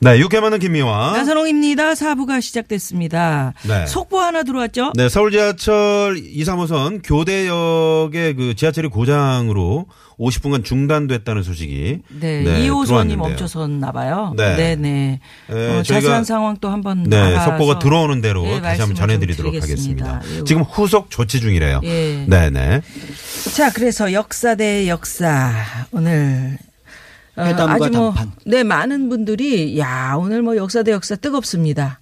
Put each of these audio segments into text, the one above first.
네, 육회 많은 김미화. 나선홍입니다. 사부가 시작됐습니다. 네. 속보 하나 들어왔죠? 네, 서울 지하철 2, 3호선 교대역의 그 지하철이 고장으로 50분간 중단됐다는 소식이 네, 네, 2호선이 들어왔는데요. 멈춰섰나 봐요. 네. 네, 네. 에, 어, 자세한 상황 또 한번 네, 속보가 들어오는 대로 예, 다시 한번 전해드리도록. 하겠습니다. 예. 지금 후속 조치 중이래요. 예. 네, 네. 자, 그래서 역사 대 역사 오늘 어, 회담과 아주 뭐, 담판. 네, 많은 분들이 야, 오늘 뭐 역사 대 역사 뜨겁습니다.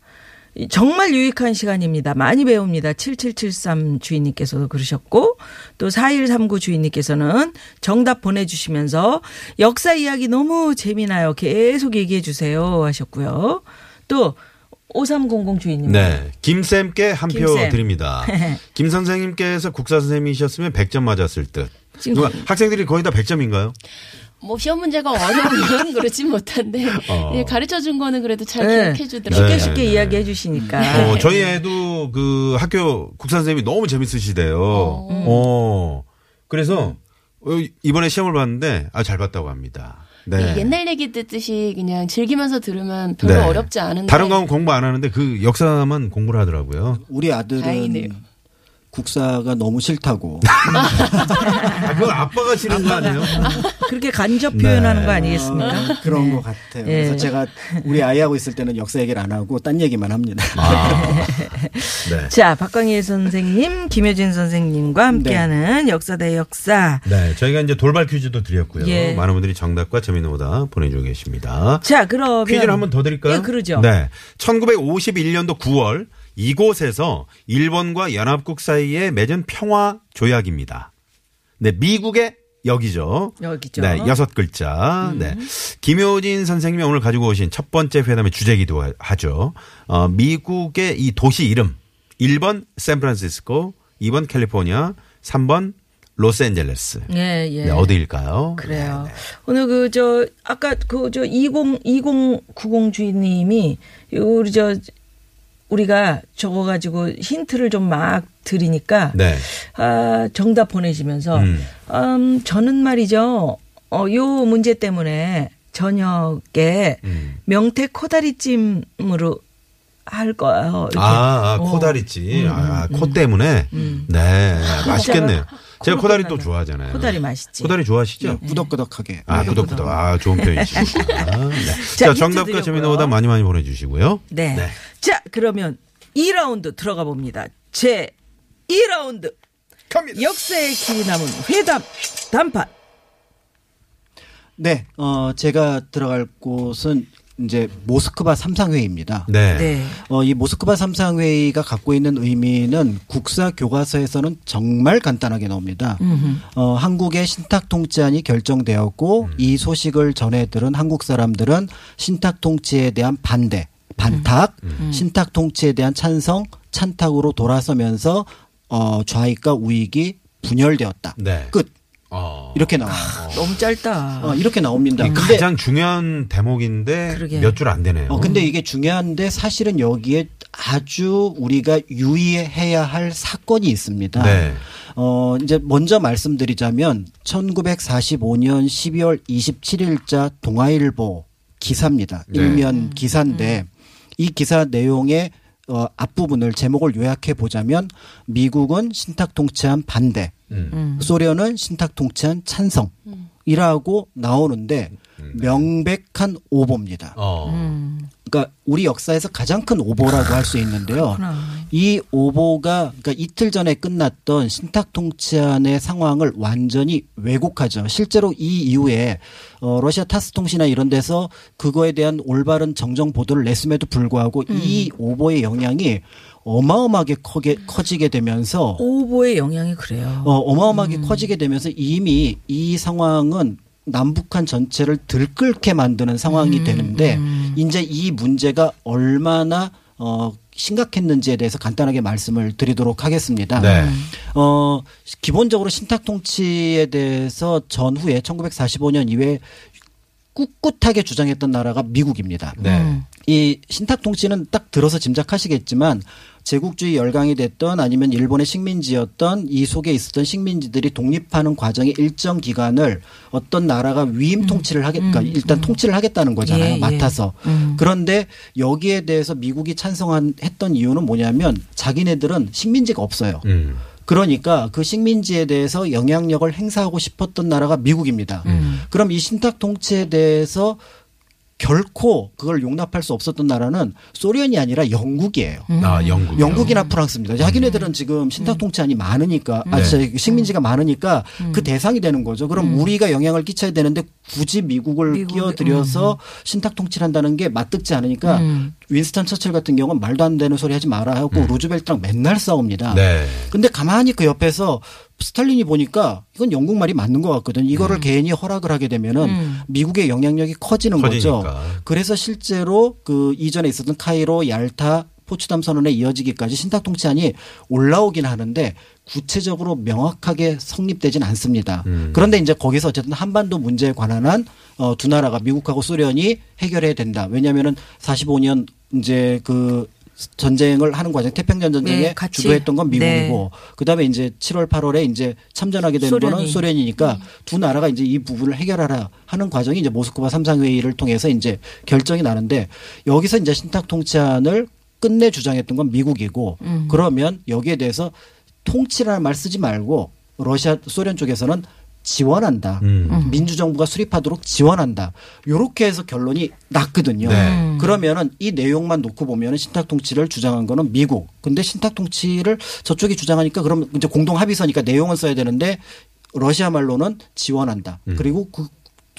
이 정말 유익한 시간입니다. 많이 배웁니다. 7773 주인님께서도 그러셨고 또 4139 주인님께서는 정답 보내 주시면서 역사 이야기 너무 재미나요. 계속 얘기해 주세요 하셨고요. 또 5300 주인님. 네. 김쌤께 한표 김쌤. 드립니다. 김 선생님께서 국사 선생님이셨으면 100점 맞았을 듯. 지금 누가 학생들이 거의 다 100점인가요? 뭐 시험 문제가 어려우면 그렇진 못한데 어. 예, 가르쳐 준 거는 그래도 잘 네. 기억해 주더라고요. 쉽게 네, 쉽게 네. 이야기해 주시니까. 어, 저희 애도 그 학교 국사 선생님이 너무 재밌으시대요. 어. 그래서 어, 이번에 시험을 봤는데 아, 잘 봤다고 합니다. 네. 예, 옛날 얘기 듣듯이 그냥 즐기면서 들으면 별로 어렵지 않은데 다른 건 공부 안 하는데 그 역사만 공부를 하더라고요. 우리 아들은 다행이네요. 국사가 너무 싫다고 아, 그건 아빠가 싫은 거 아니에요? 그렇게 간접 네. 표현하는 거 아니겠습니까? 그런 네. 것 같아요. 예. 그래서 제가 우리 아이하고 있을 때는 역사 얘기를 안 하고 딴 얘기만 합니다. 아. 네. 자, 박광일 선생님, 김효진 선생님과 함께하는 역사 대 역사. 네, 저희가 이제 돌발 퀴즈도 드렸고요. 예. 많은 분들이 정답과 재미있는 오다 보내주고 계십니다. 자, 그러면 퀴즈를 한번 더 드릴까요? 예, 그러죠. 네. 1951년도 9월 이곳에서 일본과 연합국 사이에 맺은 평화 조약입니다. 네, 미국의 여기죠. 여기죠. 네, 여섯 글자. 음. 네. 김효진 선생님이 오늘 가지고 오신 첫 번째 회담의 주제기도 하죠. 어, 미국의 이 도시 이름. 1번 샌프란시스코, 2번 캘리포니아, 3번 로스앤젤레스. 예, 예. 네, 어디일까요? 그래요. 네, 네. 오늘 그, 저, 아까 그, 저, 20, 2090 주인님이, 우리 저, 우리가 적어 가지고 힌트를 좀 막 드리니까, 네. 아, 정답 보내시면서, 음. 음, 저는 말이죠, 어, 요 문제 때문에 저녁에 음. 명태 코다리찜으로 할 거예요. 이렇게. 아, 아, 어. 코다리찜. 아, 코 때문에. 네. 맛있겠네요. 제가 코다리 또 좋아하잖아요. 코다리 맛있지. 코다리 좋아하시죠? 꾸덕꾸덕하게. 아, 구독구독. 아, 좋은 표현이시구나. 네. 자, 자, 정답과. 재미있는 오답 많이 많이 보내주시고요. 네. 네. 자, 그러면 2라운드 들어가 봅니다. 제 2라운드. 갑니다. 역사의 길이 남은 회담 단판. 네, 어, 제가 들어갈 곳은 이제 모스크바 삼상회의입니다. 네. 네. 어, 이 모스크바 삼상회의가 갖고 있는 의미는 국사 교과서에서는 정말 간단하게 나옵니다. 어, 한국의 신탁 통치안이 결정되었고 이 소식을 전해 들은 한국 사람들은 신탁 통치에 대한 반대, 반탁, 신탁 통치에 대한 찬성, 찬탁으로 돌아서면서 어, 좌익과 우익이 분열되었다. 네. 끝. 어. 이렇게 나와요. 너무 짧다. 어, 이렇게 나옵니다. 가장 중요한 대목인데. 몇 줄 안 되네요. 어, 근데 이게 중요한데 사실은 여기에 아주 우리가 유의해야 할 사건이 있습니다. 네. 어, 이제 먼저 말씀드리자면 1945년 12월 27일자 동아일보 기사입니다. 네. 일면 기사인데 이 기사 내용의 어, 앞부분을 제목을 요약해 보자면 미국은 신탁 통치한 반대, 음. 소련은 신탁 통치한 찬성이라고 나오는데 명백한 오보입니다. 어. 그러니까 우리 역사에서 가장 큰 오보라고 할 수 있는데요. 이 오보가 그러니까 이틀 전에 끝났던 신탁 통치안의 상황을 완전히 왜곡하죠. 실제로 이 이후에 어 러시아 타스 통신이나 이런 데서 그거에 대한 올바른 정정 보도를 냈음에도 불구하고 이 오보의 영향이 어마어마하게 커게, 커지게 되면서 오보의 영향이 그래요. 어, 어마어마하게 커지게 되면서 이미 이 상황은 남북한 전체를 들끓게 만드는 상황이 되는데 이제 이 문제가 얼마나 어 심각했는지에 대해서 간단하게 말씀을 드리도록 하겠습니다. 네. 어 기본적으로 신탁 통치에 대해서 전후에 1945년 이후에 꿋꿋하게 주장했던 나라가 미국입니다. 네. 이 신탁 통치는 딱 들어서 짐작하시겠지만 제국주의 열강이 됐던 아니면 일본의 식민지였던 이 속에 있었던 식민지들이 독립하는 과정의 일정 기간을 어떤 나라가 위임 통치를 하겠, 그러니까 일단 통치를 하겠다는 거잖아요. 예, 예. 맡아서. 그런데 여기에 대해서 미국이 찬성했던 이유는 뭐냐면 자기네들은 식민지가 없어요. 음. 그러니까 그 식민지에 대해서 영향력을 행사하고 싶었던 나라가 미국입니다. 그럼 이 신탁 통치에 대해서 결코 그걸 용납할 수 없었던 나라는 소련이 아니라 영국이에요. 아, 영국. 영국이나 프랑스입니다. 자기네들은 지금 신탁 통치안이 많으니까, 아, 네. 식민지가 많으니까 그 대상이 되는 거죠. 그럼 우리가 영향을 끼쳐야 되는데 굳이 미국을 미국이- 끼어들여서 신탁 통치를 한다는 게 맞듣지 않으니까 윈스턴 처칠 같은 경우는 말도 안 되는 소리 하지 마라 하고 루즈벨트랑 맨날 싸웁니다. 네. 근데 가만히 그 옆에서 스탈린이 보니까 이건 영국 말이 맞는 것 같거든. 이거를 괜히 허락을 하게 되면은 미국의 영향력이 커지는 거죠. 커지니까. 그래서 실제로 그 이전에 있었던 카이로, 얄타, 포츠담 선언에 이어지기까지 신탁 통치안이 올라오긴 하는데 구체적으로 명확하게 성립되진 않습니다. 그런데 이제 거기서 어쨌든 한반도 문제에 관한 한 어, 두 나라가 미국하고 소련이 해결해야 된다. 왜냐하면은 45년 이제 그 전쟁을 하는 과정 태평양 전쟁에 네. 주도했던 건 미국이고 네. 그다음에 이제 7월 8월에 이제 참전하게 되는 거는 소련이. 음. 소련이니까 두 나라가 이제 이 부분을 해결하라 하는 과정이 이제 모스크바 삼상 회의를 통해서 이제 결정이 나는데 여기서 이제 신탁 통치안을 끝내 주장했던 건 미국이고 음. 그러면 여기에 대해서 통치라는 말 쓰지 말고 러시아 소련 쪽에서는 지원한다. 음. 민주정부가 수립하도록 지원한다. 요렇게 해서 결론이 났거든요. 네. 그러면은 이 내용만 놓고 보면은 신탁 통치를 주장한 거는 미국. 근데 신탁 통치를 저쪽이 주장하니까 그럼 이제 공동 합의서니까 내용은 써야 되는데 러시아 말로는 지원한다. 음. 그리고 그,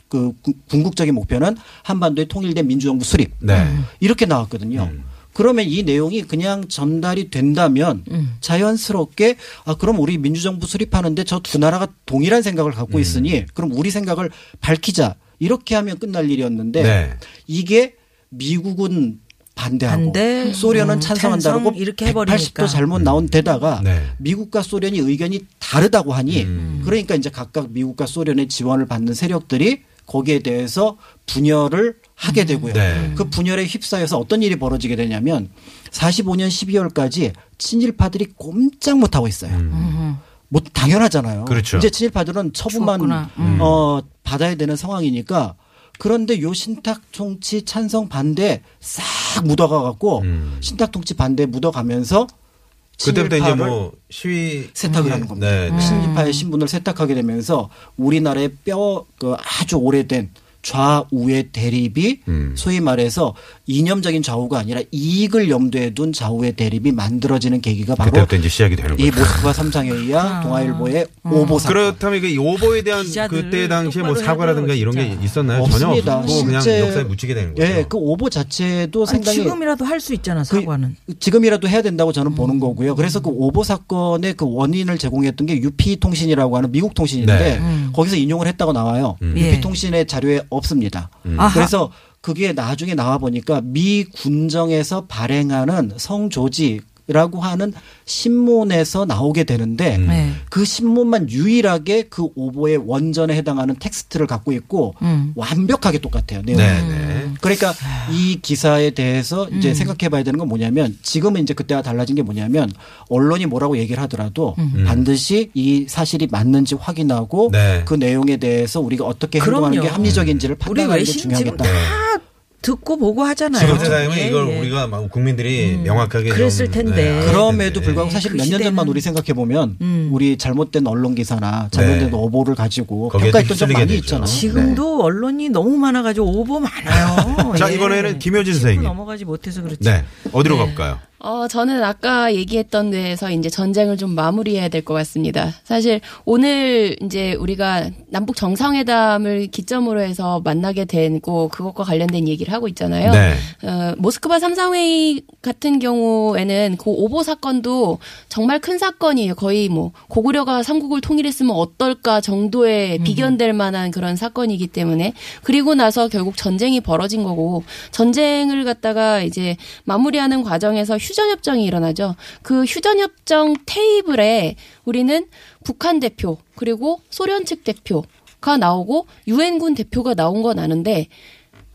그 구- 궁극적인 목표는 한반도의 통일된 민주정부 수립. 네. 이렇게 나왔거든요. 음. 그러면 이 내용이 그냥 전달이 된다면 자연스럽게 아 그럼 우리 민주정부 수립하는데 저 두 나라가 동일한 생각을 갖고 있으니 그럼 우리 생각을 밝히자 이렇게 하면 끝날 일이었는데 네. 이게 미국은 반대하고 반대, 소련은 음, 찬성한다고 찬성 이렇게 해버리니까. 180도 잘못 나온 데다가 네. 미국과 소련이 의견이 다르다고 하니 음. 그러니까 이제 각각 미국과 소련의 지원을 받는 세력들이 거기에 대해서 분열을 하게 되고요. 네. 그 분열에 휩싸여서 어떤 일이 벌어지게 되냐면 45년 12월까지 친일파들이 꼼짝 못 하고 있어요. 뭐 당연하잖아요. 그렇죠. 이제 친일파들은 처분만 죽었구나. 어 받아야 되는 상황이니까 그런데 요 신탁 통치 찬성 반대 싹 묻어가 갖고 음. 신탁 통치 반대 묻어가면서 그때부터 이제 뭐 시위 세탁을 예. 하는 겁니다. 네. 네. 친일파의 신분을 세탁하게 되면서 우리나라의 뼈 그 아주 오래된 좌우의 대립이 음. 소위 말해서 이념적인 좌우가 아니라 이익을 염두에 둔 좌우의 대립이 만들어지는 계기가 바로 그때부터 이제 시작이 되는 이 거죠. 모스크바 삼상회의와 동아일보의 오보 사건. 그렇다면 그 오보에 대한 그때 당시에 뭐 사과라든가 이런 게 진짜. 있었나요? 없습니다. 전혀 없고 그냥 역사에 묻히게 되는 거죠. 예, 그 오보 자체도 아니, 상당히 지금이라도 할 수 있잖아 그 사과는. 지금이라도 해야 된다고 저는 음. 보는 거고요. 그래서 그 오보 사건의 그 원인을 제공했던 게 유피 통신이라고 하는 미국 통신인데 네. 음. 거기서 인용을 했다고 나와요. 음. 예. 유피 통신의 자료에 없습니다. 아하. 그래서 그게 나중에 나와 보니까 미 군정에서 발행하는 성조지 라고 하는 신문에서 나오게 되는데 음. 네. 그 신문만 유일하게 그 오보의 원전에 해당하는 텍스트를 갖고 있고 음. 완벽하게 똑같아요. 내용이. 네, 네. 그러니까 이 기사에 대해서 이제 생각해 봐야 되는 건 뭐냐면 지금은 이제 그때와 달라진 게 뭐냐면 언론이 뭐라고 얘기를 하더라도 반드시 이 사실이 맞는지 확인하고 네. 그 내용에 대해서 우리가 어떻게 행동하는 게 그럼요. 합리적인지를 우리 판단하는 게 중요하겠다. 듣고 보고 하잖아요. 지금 세상에는 예, 이걸 예. 우리가 막 국민들이 명확하게 그랬을 좀, 텐데. 네, 그럼에도. 불구하고 사실 그몇년 전만 우리 생각해 보면 음. 우리 잘못된 언론 기사나 잘못된 네. 오보를 가지고 평가했던 적 많이 되죠. 있잖아요. 지금도 언론이 너무 많아가지고 오보 많아요. 자, 예. 이번에는 김효진 선생님. 넘어가지 못해서 그렇지. 네. 어디로 네. 가볼까요? 어, 저는 아까 얘기했던 데에서 이제 전쟁을 좀 마무리해야 될 것 같습니다. 사실 오늘 이제 우리가 남북 정상회담을 기점으로 해서 만나게 되고 그것과 관련된 얘기를 하고 있잖아요. 네. 어, 모스크바 삼상회의 같은 경우에는 그 오보 사건도 정말 큰 사건이에요. 거의 뭐 고구려가 삼국을 통일했으면 어떨까 정도의 비견될 만한 그런 사건이기 때문에 그리고 나서 결국 전쟁이 벌어진 거고 전쟁을 갖다가 이제 마무리하는 과정에서 휴전협정이 일어나죠. 그 휴전협정 테이블에 우리는 북한 대표 그리고 소련 측 대표가 나오고 유엔군 대표가 나온 건 아는데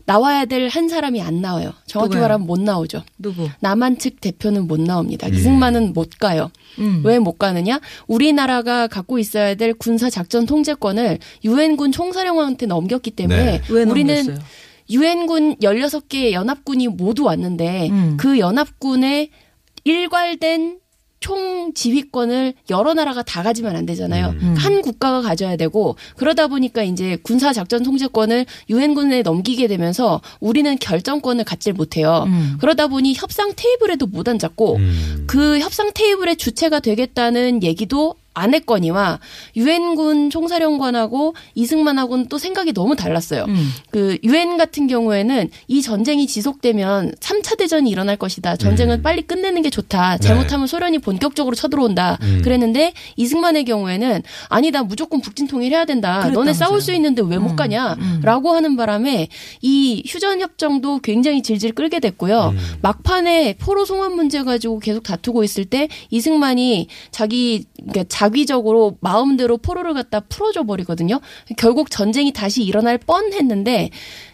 나와야 될 한 사람이 안 나와요. 정확히 누구요? 말하면 못 나오죠. 누구? 남한 측 대표는 못 나옵니다. 음. 이승만은 못 가요. 음. 왜못 가느냐? 우리나라가 갖고 있어야 될 군사 작전 통제권을 유엔군 총사령관한테 넘겼기 때문에 네. 왜 우리는 넘겼어요? 유엔군 16개 연합군이 모두 왔는데 음. 그 연합군의 일괄된 총 지휘권을 여러 나라가 다 가지면 안 되잖아요. 음. 한 국가가 가져야 되고 그러다 보니까 이제 군사 작전 통제권을 유엔군에 넘기게 되면서 우리는 결정권을 갖질 못해요. 음. 그러다 보니 협상 테이블에도 못 앉았고 음. 그 협상 테이블의 주체가 되겠다는 얘기도 안 했거니와 유엔군 총사령관하고 이승만하고는 또 생각이 너무 달랐어요. 음. 그 유엔 같은 경우에는 이 전쟁이 지속되면 3차 대전이 일어날 것이다. 전쟁은 음. 빨리 끝내는 게 좋다. 네. 잘못하면 소련이 본격적으로 쳐들어온다. 음. 그랬는데 이승만의 경우에는 아니다. 무조건 북진 통일해야 된다. 너네 그랬다면서요. 싸울 수 있는데 왜못 음. 가냐?라고 하는 바람에 이 휴전 협정도 굉장히 질질 끌게 됐고요. 음. 막판에 포로 송환 문제 가지고 계속 다투고 있을 때 이승만이 자기 그러니까 자기적으로 마음대로 포로를 갖다 풀어줘 버리거든요. 결국 전쟁이 다시 일어날 뻔했는데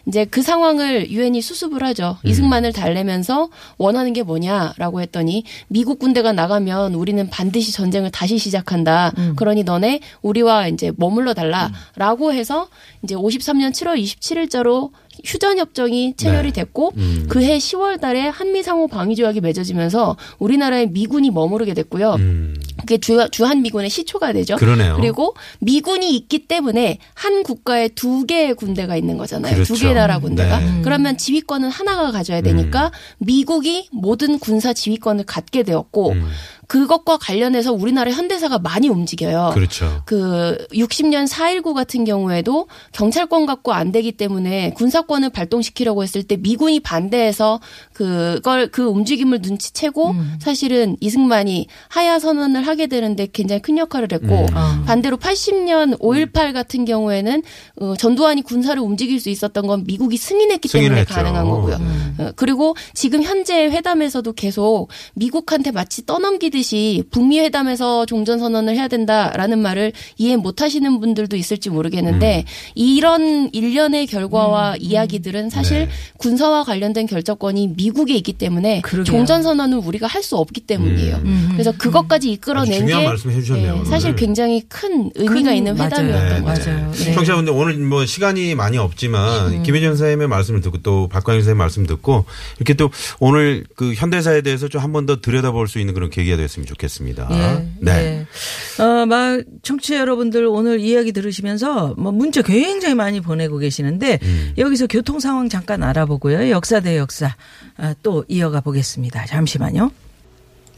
이제 그 상황을 유엔이 수습을 하죠. 음. 이승만을 달래면서 원하는 게 뭐냐라고 했더니 미국 군대가 나가면 우리는 반드시 전쟁을 다시 시작한다. 음. 그러니 너네 우리와 이제 머물러 달라라고 해서 이제 53년 7월 27일자로 휴전 협정이 체결이 네. 됐고 음. 그해 10월 달에 한미 상호 방위 조약이 맺어지면서 우리나라에 미군이 머무르게 됐고요. 음. 그게 주, 주한 미군의 시초가 되죠. 그러네요. 그리고 미군이 있기 때문에 한 국가에 두 개의 군대가 있는 거잖아요. 그렇죠. 두 개의 나라 군대가. 네. 그러면 지휘권은 하나가 가져야 되니까 미국이 모든 군사 지휘권을 갖게 되었고 음. 그것과 관련해서 우리나라 현대사가 많이 움직여요. 그렇죠. 그 60년 4.19 같은 경우에도 경찰권 갖고 안 되기 때문에 군사권을 발동시키려고 했을 때 미군이 반대해서 그걸 그 움직임을 눈치채고 음. 사실은 이승만이 하야 선언을 하게 되는데 굉장히 큰 역할을 했고 음. 어. 반대로 80년 5.18 같은 경우에는 어, 전두환이 군사를 움직일 수 있었던 건 미국이 승인했기 때문에 승인했죠. 가능한 거고요. 음. 어, 그리고 지금 현재 회담에서도 계속 미국한테 마치 떠넘기듯 이 북미 회담에서 종전 선언을 해야 된다라는 말을 이해 못 하시는 분들도 있을지 모르겠는데 이런 일련의 결과와 이야기들은 사실 네. 군사와 관련된 결정권이 미국에 있기 때문에 그러게요. 종전 선언을 우리가 할 수 없기 때문이에요. 음. 그래서 그것까지 아주 이끌어낸 중요한 게 말씀 해주셨네요. 예, 사실. 굉장히 큰 의미가 큰- 있는 맞아요. 회담이었던 네, 거죠. 맞아요. 네. 청취자분들 오늘 뭐 시간이 많이 없지만 음. 김혜정 선생님의 말씀을 듣고 또 박광일 선생님 말씀 듣고 이렇게 또 오늘 그 현대사에 대해서 좀 한 번 더 들여다볼 수 있는 그런 계기가 됐 으면 좋겠습니다. 예, 네. 예. 어, 막 청취자 여러분들 오늘 이야기 들으시면서 뭐 문자 굉장히 많이 보내고 계시는데 음. 여기서 교통 상황 잠깐 알아보고요. 역사 대 역사 아, 또 이어가 보겠습니다. 잠시만요.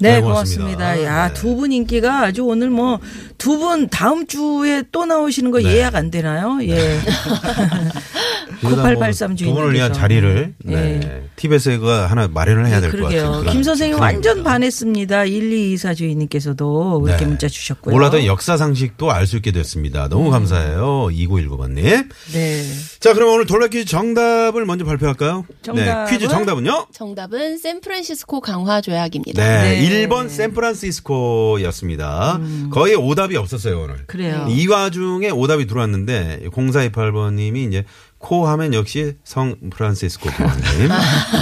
네, 네, 고맙습니다. 고맙습니다. 야, 네. 두분 인기가 아주 오늘 뭐 두 분 다음 주에 또 나오시는 거 네. 예약 안 되나요? 예. 그러다 9883 뭐두 분을 위한. 자리를 예. 네. TBS가 하나 마련을 해야 될 것 같아요. 김 선생님. 완전 반했습니다. 1224 주인님께서도 이렇게 네. 문자 주셨고요. 몰라던 역사 상식도 알 수 있게 됐습니다. 너무 감사해요. 2919번님. 네. 자, 그럼 오늘 돌려퀴즈 정답을 먼저 발표할까요? 정답은? 네. 퀴즈 정답은요? 정답은 샌프란시스코 강화 조약입니다. 네. 네. 1번 샌프란시스코였습니다. 거의 오답이 없었어요, 오늘. 음. 그래요. 이 와중에 오답이 들어왔는데 0428번 님이 이제 코 하면 역시 성 프란시스코 교황님.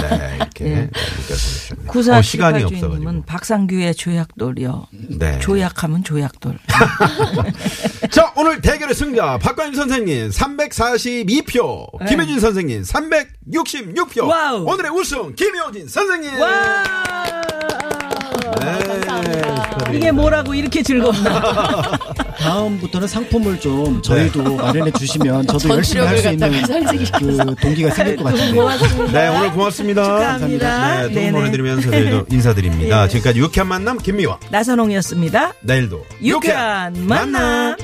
네, 이렇게 네. 문자 보내주셨네요. 94 어, 시간이 없어가지고. 박상규의 조약돌이요. 네. 조약하면 조약돌. 자, 오늘 대결의 승자 박광임 선생님 342표, 김효진 선생님 366표. 와우. 오늘의 우승 김효진 선생님. 와! 감사합니다. 축하드립니다. 이게 뭐라고 이렇게 즐겁나? 다음부터는 상품을 좀 저희도 마련해 주시면 저도 열심히 할 수 있는 그 동기가 생길 것 같은데. 고맙습니다. 네, 오늘 고맙습니다. 축하합니다. 네, 두분 네네. 보내드리면서 저희도 인사드립니다. 지금까지 유쾌한 만남 김미화. 나선홍이었습니다. 내일도 유쾌한 만남.